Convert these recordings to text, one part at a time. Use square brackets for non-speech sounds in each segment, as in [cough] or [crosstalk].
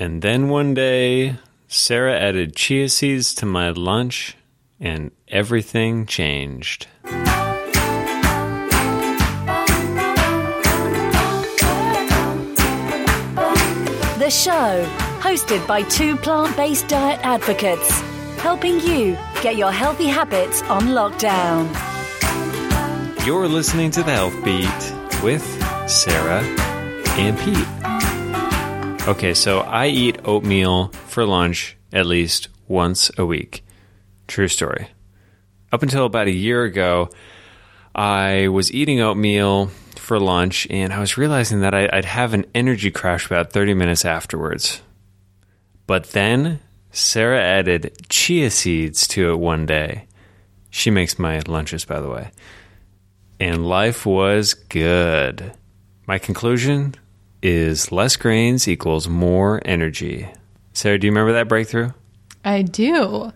And then one day, Sarah added chia seeds to my lunch, and everything changed. The show, hosted by two plant based diet advocates, helping you get your healthy habits on lockdown. You're listening to the Health Beat with Sarah and Pete. Okay, so I eat oatmeal for lunch at least once a week. True story. Up until about a year ago, I was eating oatmeal for lunch and I was realizing that I'd have an energy crash about 30 minutes afterwards. But then Sarah added chia seeds to it one day. She makes my lunches, by the way. And life was good. My conclusion is less grains equals more energy. Sarah, do you remember that breakthrough? I do.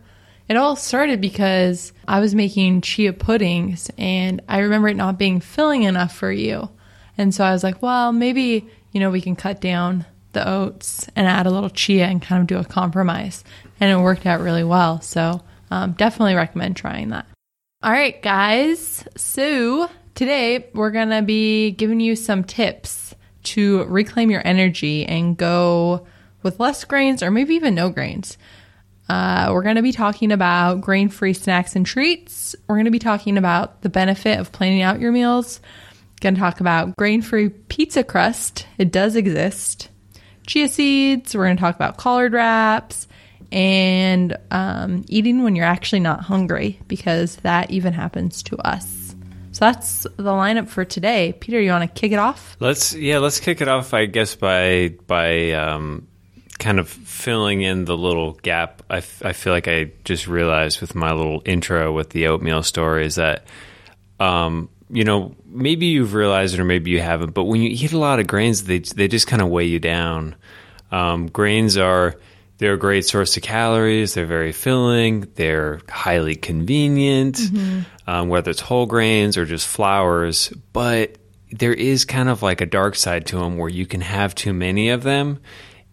It all started because I was making chia puddings and I remember it not being filling enough for you. And so I was like, well, maybe, you know, we can cut down the oats and add a little chia and kind of do a compromise. And it worked out really well. So um, definitely recommend trying that. All right, guys. So today we're going to be giving you some tips to reclaim your energy and go with less grains or maybe even no grains. Uh, we're going to be talking about grain free snacks and treats. We're going to be talking about the benefit of planning out your meals. Going to talk about grain free pizza crust. It does exist. Chia seeds. We're going to talk about collard wraps and um, eating when you're actually not hungry because that even happens to us. So that's the lineup for today. Peter, you want to kick it off? Let's yeah, let's kick it off. I guess by by um, kind of filling in the little gap. I, f- I feel like I just realized with my little intro with the oatmeal story is that um, you know maybe you've realized it or maybe you haven't, but when you eat a lot of grains, they they just kind of weigh you down. Um, grains are they're a great source of calories. They're very filling. They're highly convenient, um, whether it's whole grains or just flours. But there is kind of like a dark side to them where you can have too many of them,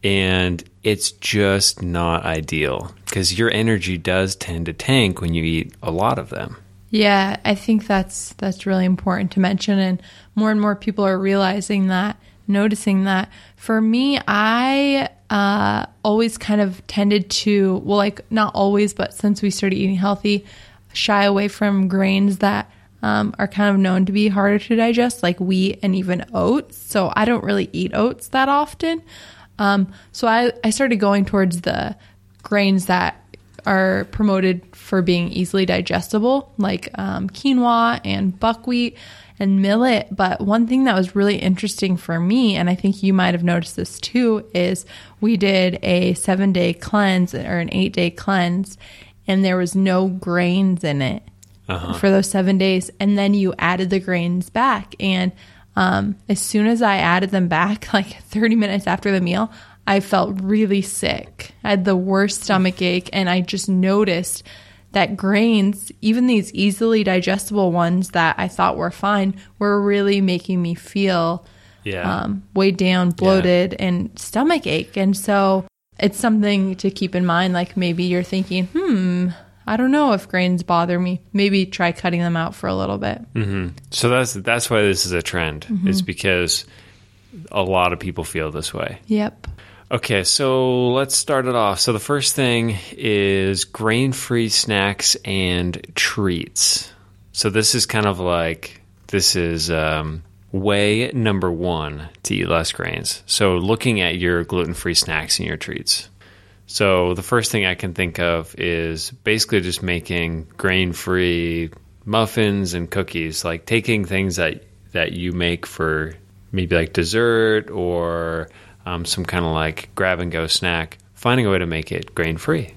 and it's just not ideal because your energy does tend to tank when you eat a lot of them. Yeah, I think that's that's really important to mention and more and more people are realizing that, noticing that. For me, I uh, always kind of tended to, well, like not always, but since we started eating healthy, shy away from grains that um, are kind of known to be harder to digest, like wheat and even oats. So I don't really eat oats that often. Um, so I, I started going towards the grains that are promoted for being easily digestible, like um, quinoa and buckwheat and millet. But one thing that was really interesting for me, and I think you might have noticed this too, is we did a seven day cleanse or an eight day cleanse, and there was no grains in it for those seven days. And then you added the grains back. And um, as soon as I added them back, [laughs] like 30 minutes after the meal, I felt really sick. I had the worst stomach ache, and I just noticed that grains, even these easily digestible ones that I thought were fine, were really making me feel Yeah. um, weighed down, bloated, and stomach ache. And so it's something to keep in mind. Like maybe you're thinking, hmm, I don't know if grains bother me. Maybe try cutting them out for a little bit. So that's that's why this is a trend. It's because a lot of people feel this way. Yep. Okay, so let's start it off. So the first thing is grain-free snacks and treats. So this is kind of like this is um, way number one to eat less grains. So looking at your gluten-free snacks and your treats. So the first thing I can think of is basically just making grain-free muffins and cookies, like taking things that that you make for maybe like dessert or um, some kind of like grab and go snack, finding a way to make it grain-free.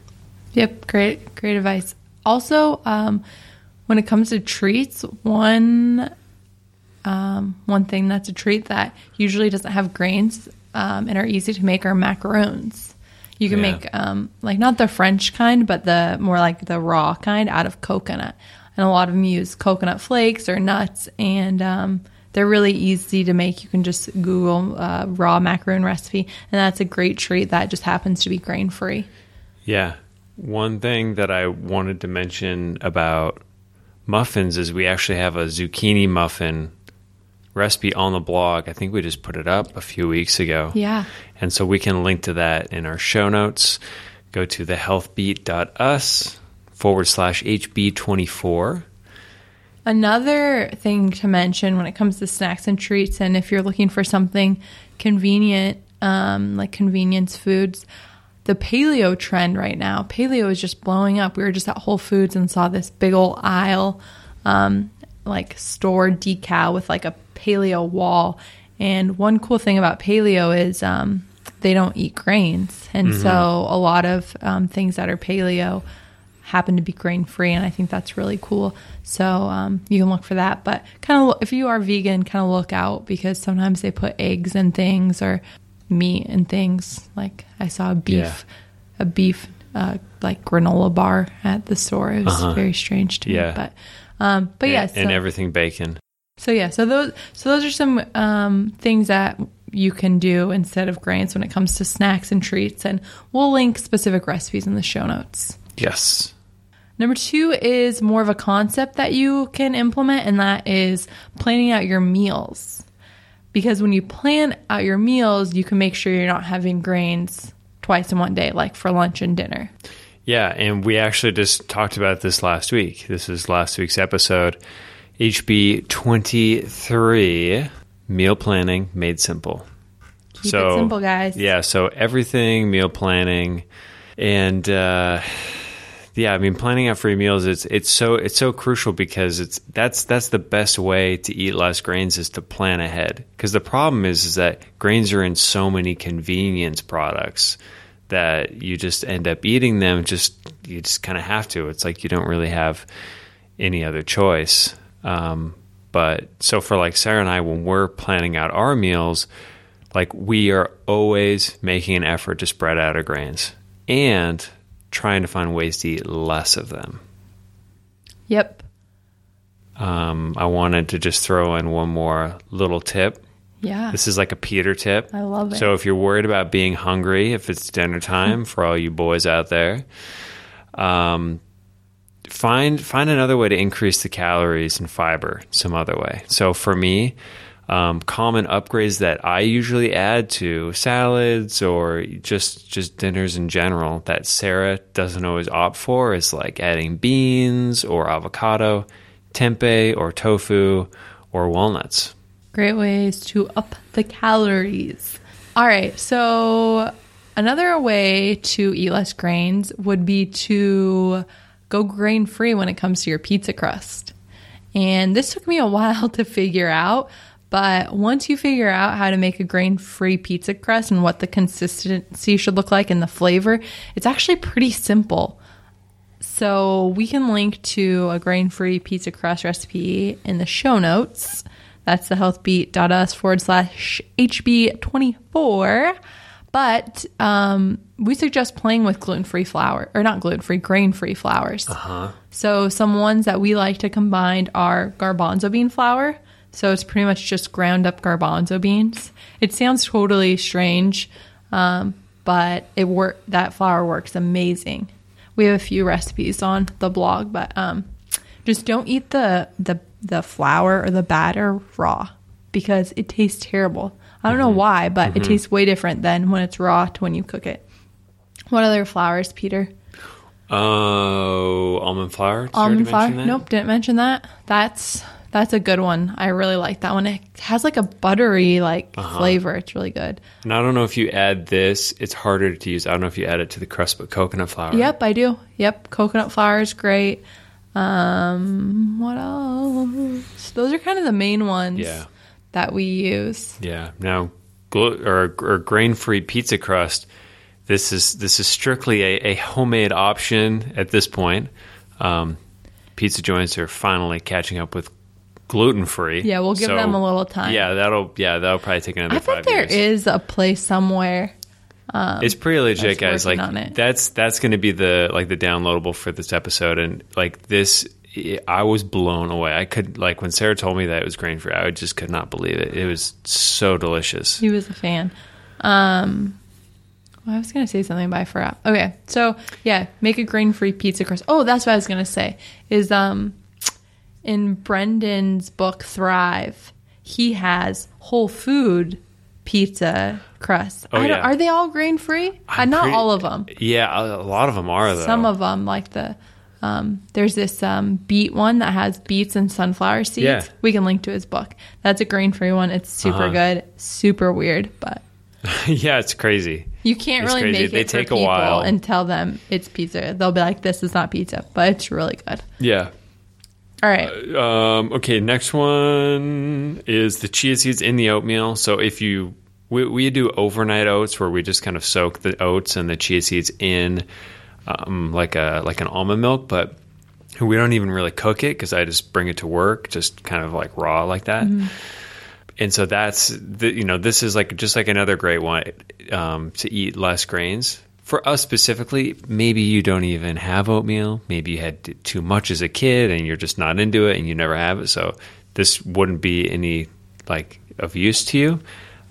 Yep, great, great advice. Also, um, when it comes to treats, one um, one thing that's a treat that usually doesn't have grains um, and are easy to make are macaroons. You can Yeah. make um, like not the French kind, but the more like the raw kind out of coconut. And a lot of them use coconut flakes or nuts, and um, they're really easy to make. You can just Google uh, raw macaroon recipe, and that's a great treat that just happens to be grain free. Yeah. One thing that I wanted to mention about muffins is we actually have a zucchini muffin recipe on the blog. I think we just put it up a few weeks ago. Yeah. And so we can link to that in our show notes. Go to thehealthbeat.us forward slash HB24. Another thing to mention when it comes to snacks and treats, and if you're looking for something convenient, um, like convenience foods, the paleo trend right now, paleo is just blowing up. We were just at Whole Foods and saw this big old aisle, um, like store decal with like a paleo wall. And one cool thing about paleo is um, they don't eat grains. And so a lot of um, things that are paleo happen to be grain free. And I think that's really cool. So um, you can look for that. But kind of, if you are vegan, kind of look out because sometimes they put eggs and things or meat and things. Like I saw a beef, Yeah. a beef uh, like granola bar at the store. It was very strange to Yeah. me. But um, but yeah, and, and so- everything bacon. So yeah, so those so those are some um, things that you can do instead of grains when it comes to snacks and treats, and we'll link specific recipes in the show notes. Yes. Number two is more of a concept that you can implement, and that is planning out your meals. Because when you plan out your meals, you can make sure you're not having grains twice in one day, like for lunch and dinner. Yeah, and we actually just talked about this last week. This is last week's episode. HB 23 Meal Planning Made Simple. Keep it simple, guys. Yeah, so everything, meal planning, and uh, yeah, I mean planning out free meals. It's it's so it's so crucial because it's that's that's the best way to eat less grains is to plan ahead. Because the problem is is that grains are in so many convenience products that you just end up eating them. Just you just kind of have to. It's like you don't really have any other choice. Um, but so for like Sarah and I, when we're planning out our meals, like we are always making an effort to spread out our grains and trying to find ways to eat less of them. Yep. Um, I wanted to just throw in one more little tip. Yeah. This is like a Peter tip. I love it. So if you're worried about being hungry, if it's dinner [laughs] time for all you boys out there, um, find find another way to increase the calories and fiber some other way. So for me, um, common upgrades that I usually add to salads or just just dinners in general that Sarah doesn't always opt for is like adding beans or avocado, tempeh or tofu or walnuts. Great ways to up the calories. All right, so another way to eat less grains would be to go grain free when it comes to your pizza crust. And this took me a [laughs] while to figure out, but once you figure out how to make a grain free pizza crust and what the consistency should look like and the flavor, it's actually pretty simple. So we can link to a grain-free pizza crust recipe in the show notes. That's the healthbeat.us forward slash HB24. But um, we suggest playing with gluten-free flour, or not gluten-free, grain-free flours. Uh-huh. So some ones that we like to combine are garbanzo bean flour. So it's pretty much just ground up garbanzo beans. It sounds totally strange, um, but it work. That flour works amazing. We have a few recipes on the blog, but um, just don't eat the the the flour or the batter raw because it tastes terrible. I don't know why, but it tastes way different than when it's raw to when you cook it. What other flours, Peter? Oh, almond flour. Did Almond flour? that? Nope, didn't mention that. That's that's a good one. I really like that one. It has like a buttery like Uh-huh. flavor. It's really good. And I don't know if you add this, it's harder to use. I don't know if you add it to the crust, but coconut flour. Yep, I do. Yep, coconut flour is great. Um, what else? Those are kind of the main ones Yeah. That we use. Yeah. Now, glu- or, or grain-free pizza crust. This is this is strictly a, a homemade option at this point. Um, pizza joints are finally catching up with gluten-free. Yeah, we'll give So, them a little time. Yeah, that'll yeah that'll probably take another I five think there years. is a place somewhere. it's pretty legit, guys. Like that's that's going to be the like the downloadable for this episode, and like this I was blown away. I could like when Sarah told me that it was grain free. I just could not believe it. It was so delicious. He was a fan. Um, well, I was gonna say something, but I forgot. Okay, so yeah, make a grain free pizza crust. Oh, that's what I was gonna say. Is um, in Brendan's book Thrive, he has whole food pizza crust. Oh, I yeah. Are they all grain free? Uh, not pretty- all of them. Yeah, a, a lot of them are though. Some of them, like the um, there's this um, beet one that has beets and sunflower seeds. Yeah. We can link to his book. That's a grain free one. It's super Uh-huh. good, super weird, but [laughs] yeah, it's crazy. you can't It's really crazy. make They it take a while. and tell them it's pizza. They'll be like, "This is not pizza," but it's really good. Yeah. All right, Um, okay, next one is the chia seeds in the oatmeal. So if you we, we do overnight oats where we just kind of soak the oats and the chia seeds in um, like a like an almond milk, but we don't even really cook it because I just bring it to work, just kind of like raw like that. And so that's the you know this is like just like another great one um, to eat less grains. For us specifically, maybe you don't even have oatmeal. Maybe you had too much as a kid and you're just not into it and you never have it. So this wouldn't be any like of use to you.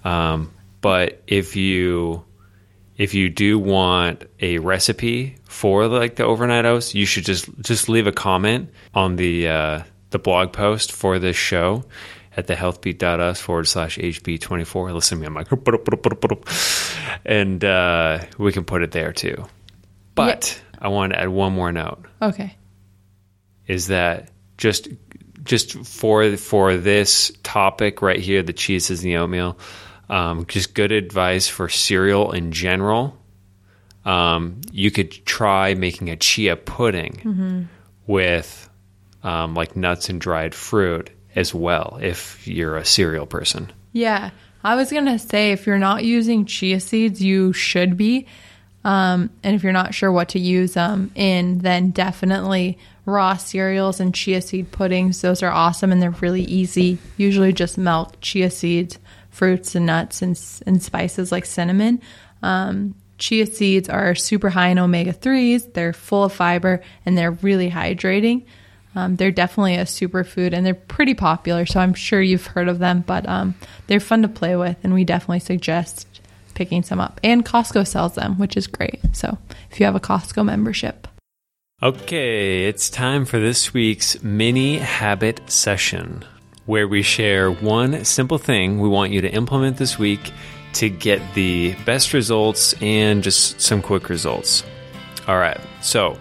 Um, but if you if you do want a recipe for like the overnight oats, you should just just leave a comment on the uh, the blog post for this show at the healthbeat.us forward slash HB24. Listen to me, I'm like, [laughs] and uh, we can put it there too. But I want to add one more note okay, is that just just for for this topic right here, the chia seeds and the oatmeal, um, just good advice for cereal in general. Um, you could try making a chia pudding with um, like nuts and dried fruit as well if you're a cereal person. yeah. I was gonna say if you're not using chia seeds, you should be. Um, and if you're not sure what to use them in, then definitely raw cereals and chia seed puddings. Those are awesome and they're really easy. Usually just milk, chia seeds, fruits and nuts and, and spices like cinnamon. Um, chia seeds are super high in omega 3s, they're full of fiber, and they're really hydrating. Um, they're definitely a superfood and they're pretty popular, so I'm sure you've heard of them, but um, they're fun to play with, and we definitely suggest picking some up. And Costco sells them, which is great. So if you have a Costco membership, Okay, it's time for this week's mini habit session where we share one simple thing we want you to implement this week to get the best results and just some quick results. All right, so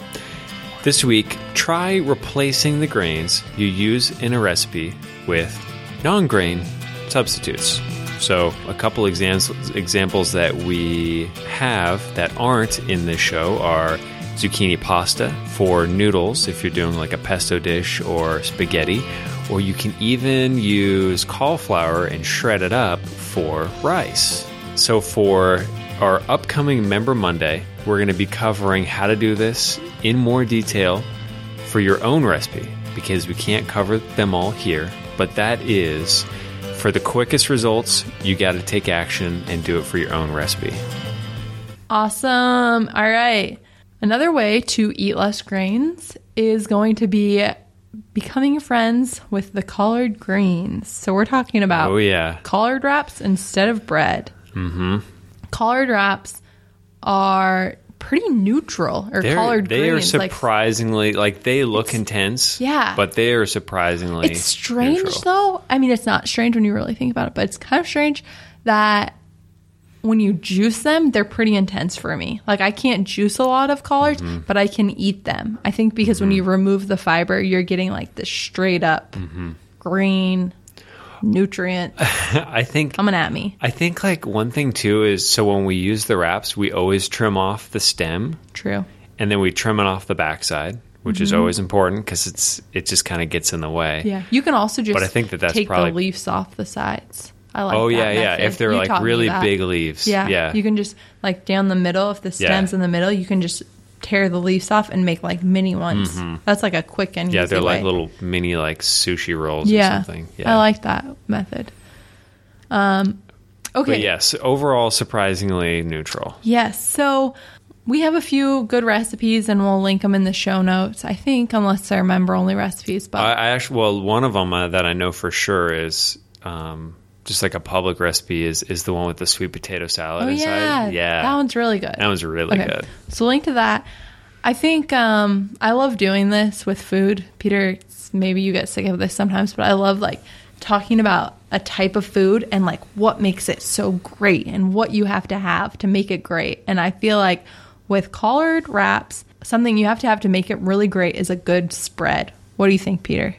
this week, try replacing the grains you use in a recipe with non grain substitutes. So, a couple examples that we have that aren't in this show are zucchini pasta for noodles if you're doing like a pesto dish or spaghetti, or you can even use cauliflower and shred it up for rice. So, for our upcoming Member Monday, we're going to be covering how to do this in more detail for your own recipe because we can't cover them all here. But that is for the quickest results, you got to take action and do it for your own recipe. awesome. All right. Another way to eat less grains is going to be becoming friends with the collard greens. So we're talking about Oh, yeah. collard wraps instead of bread. Mm-hmm. Collard wraps are pretty neutral, or They're, collard they are greens. like surprisingly, like, they look intense. yeah. But they are surprisingly. it's strange neutral. though. I mean, it's not strange when you really think about it, but it's kind of strange that when you juice them, they're pretty intense for me. Like I can't juice a lot of collards, Mm-hmm. but I can eat them. I think because when you remove the fiber, you're getting like this straight up Mm-hmm. green nutrient [laughs] I think. coming at me. I think like one thing too is so when we use the wraps, we always trim off the stem True. and then we trim it off the backside, which is always important because it's it just kind of gets in the way. Mm-hmm. Yeah. You can also just But I think that that's take probably- the leaves off the sides. I like Oh yeah, yeah. method. If they're You like really big leaves, Yeah. yeah. You can just like down the middle, if the stem's Yeah. in the middle, you can just tear the leaves off and make like mini ones. That's like a quick and Mm-hmm. yeah, they're like little mini like sushi rolls yeah. or something. Yeah. I like that method. Um okay. But yes, overall surprisingly neutral. Yes. So we have a few good recipes and we'll link them in the show notes. I think, unless they're member only recipes. But I, I actually, well, one of them uh, that I know for sure is um, just like a public recipe is is the one with the sweet potato salad oh inside. yeah, yeah, that one's really good. that one's really Okay. good. So link to that. I think um, I love doing this with food. Peter, maybe you get sick of this sometimes, but I love like talking about a type of food and like what makes it so great and what you have to have to make it great. And I feel like with collard wraps, something you have to have to make it really great is a good spread. What do you think, Peter?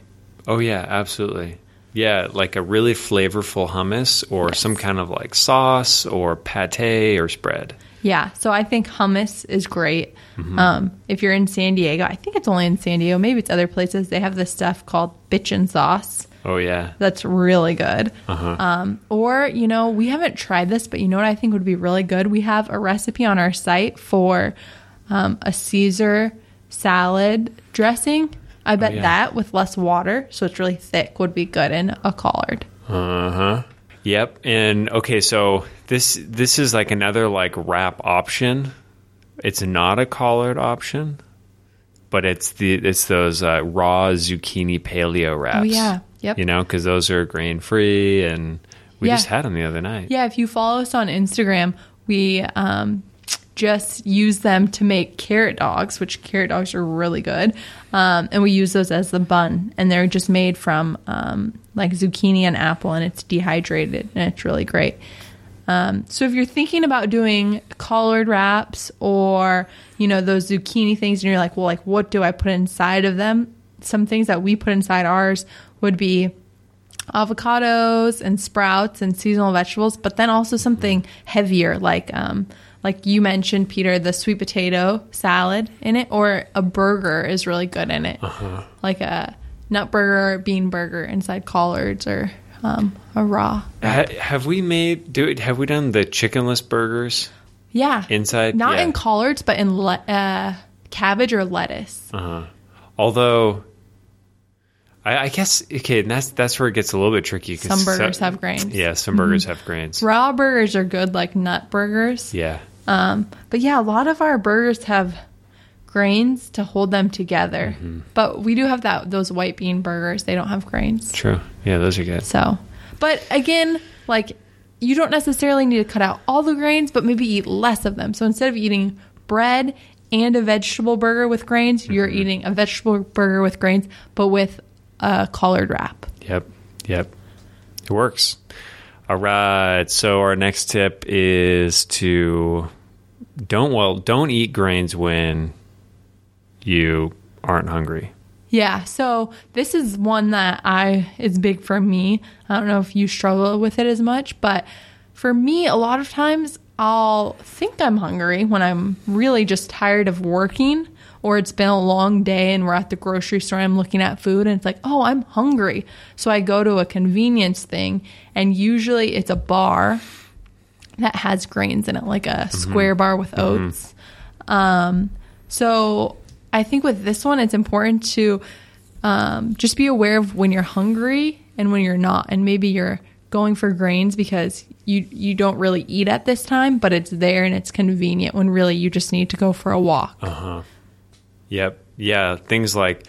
Oh yeah, absolutely. Yeah, like a really flavorful hummus or some kind of like sauce or pate or spread. Yeah, so I think hummus is great. Um, if you're in San Diego, I think it's only in San Diego. Maybe it's other places. They have this stuff called bitchin' sauce. Oh yeah. That's really good. Um, or, you know, we haven't tried this, but you know what I think would be really good? We have a recipe on our site for um, a Caesar salad dressing. I bet yeah. that with less water, so it's really thick, would be good in a collard. Uh huh. Yep. And okay, so this this is like another like wrap option. It's not a collard option, but it's the it's those uh, raw zucchini paleo wraps. Oh, yeah. Yep. You know, because those are grain free, and we Yeah. just had them the other night. Yeah, if you follow us on Instagram, we um, just use them to make carrot dogs, which carrot dogs are really good. Um, and we use those as the bun, and they're just made from um, like zucchini and apple, and it's dehydrated, and it's really great. Um, so if you're thinking about doing collard wraps or you know those zucchini things, and you're like, well, like what do I put inside of them? Some things that we put inside ours would be avocados and sprouts and seasonal vegetables, but then also something heavier like um like you mentioned, Peter, the sweet potato salad in it, or a burger is really good in it, like a nut burger, or bean burger inside collards, or um, a raw. Ha- have we made do have we done the chickenless burgers? Yeah, Inside? not Yeah. in collards, but in le- uh, cabbage or lettuce. Uh-huh. Although, I, I guess okay, and that's that's where it gets a little bit tricky. 'cause Some burgers have grains. Mm-hmm. Yeah, some burgers have grains. Raw burgers are good, like nut burgers. Yeah. Um, but yeah, a lot of our burgers have grains to hold them together. Mm-hmm. But we do have that those white bean burgers. They don't have grains. True. Yeah, those are good. So, but again, like you don't necessarily need to cut out all the grains, but maybe eat less of them. So instead of eating bread and a vegetable burger with grains, you're Mm-hmm. eating a vegetable burger with grains, but with a collard wrap. Yep. Yep. It works. All right. So our next tip is to don't well don't eat grains when you aren't hungry. Yeah, so this is one that I is big for me. I don't know if you struggle with it as much, but for me, a lot of times I'll think I'm hungry when I'm really just tired of working or it's been a long day and we're at the grocery store and I'm looking at food and it's like, "Oh, I'm hungry." So I go to a convenience thing and usually it's a bar that has grains in it, like a square bar with oats. Um, so I think with this one, it's important to um, just be aware of when you're hungry and when you're not, and maybe you're going for grains because you you don't really eat at this time, but it's there and it's convenient when really you just need to go for a walk. Yep. Yeah, things like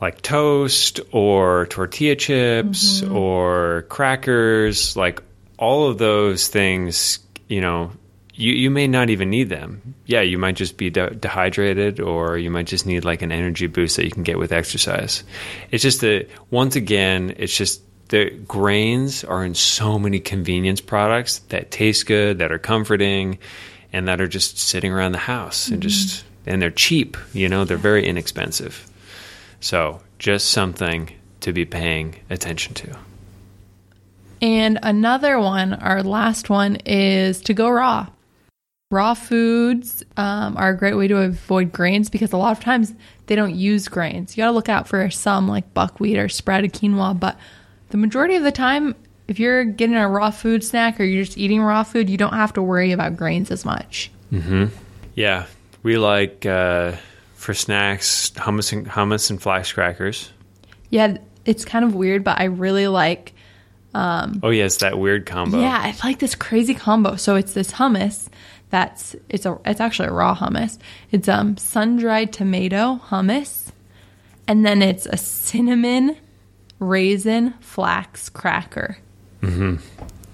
like toast or tortilla chips mm-hmm. or crackers, like all of those things, you know, you, you may not even need them. Yeah, you might just be de- dehydrated or you might just need like an energy boost that you can get with exercise. It's just that, once again, it's just the grains are in so many convenience products that taste good, that are comforting, and that are just sitting around the house and just, mm-hmm. And they're cheap, you know, they're very inexpensive. So just something to be paying attention to. And another one, our last one, is to go raw. Raw foods um, are a great way to avoid grains because a lot of times they don't use grains. You got to look out for some like buckwheat or sprouted quinoa, but the majority of the time, if you're getting a raw food snack or you're just eating raw food, you don't have to worry about grains as much. Yeah, we like uh, for snacks hummus and hummus and flax crackers. Yeah, it's kind of weird, but I really like Oh yes, that weird combo. Yeah, I like this crazy combo. So it's this hummus That's it's a it's actually a raw hummus. It's um sun dried tomato hummus, and then it's a cinnamon raisin flax cracker. Mm-hmm.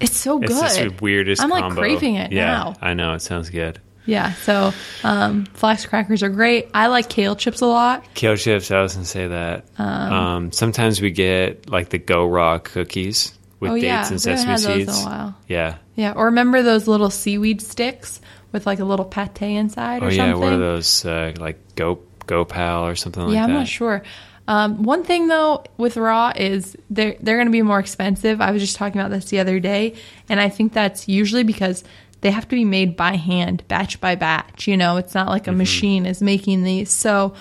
It's so good. It's the weirdest. I'm like combo. craving it yeah, now. I know it sounds good. Yeah, so um, flax crackers are great. I like kale chips a lot. Kale chips. I was gonna say that. Um, sometimes we get like the Go Raw cookies with Oh, dates yeah. and sesame haven't had those in a seeds. while. Yeah. Yeah, or remember those little seaweed sticks with like a little pate inside or Oh yeah. something? What are those? Uh, like Go Go Pal or something like yeah, that. Yeah, I'm not sure. Um, one thing though with raw is they're they're going to be more expensive. I was just talking about this the other day, and I think that's usually because they have to be made by hand, batch by batch. You know, it's not like a Mm-hmm. machine is making these. So,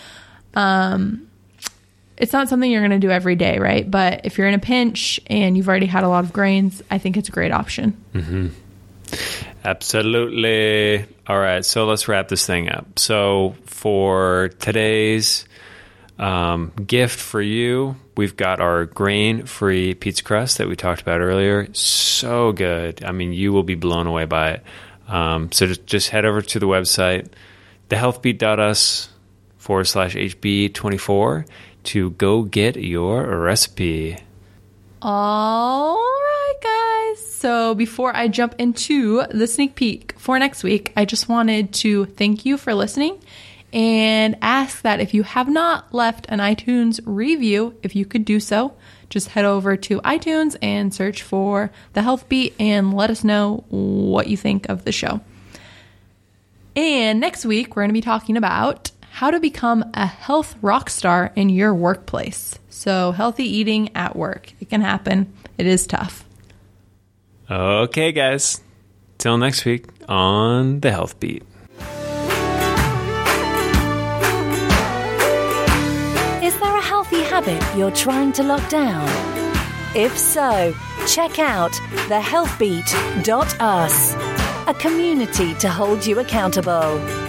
um, it's not something you're going to do every day, right? But if you're in a pinch and you've already had a lot of grains, I think it's a great option. Mm-hmm. Absolutely. All right, so let's wrap this thing up. So for today's um, gift for you, we've got our grain-free pizza crust that we talked about earlier. So good. I mean, you will be blown away by it. Um, so just, just head over to the website, thehealthbeat.us forward slash HB24 to go get your recipe. All right, guys. So before I jump into the sneak peek for next week, I just wanted to thank you for listening and ask that if you have not left an iTunes review, if you could do so, just head over to iTunes and search for The Health Beat and let us know what you think of the show. And next week, we're going to be talking about how to become a health rock star in your workplace. So, healthy eating at work. It can happen, it is tough. Okay, guys. Till next week on The Health Beat. Habit you're trying to lock down? If so, check out thehealthbeat.us, a community to hold you accountable.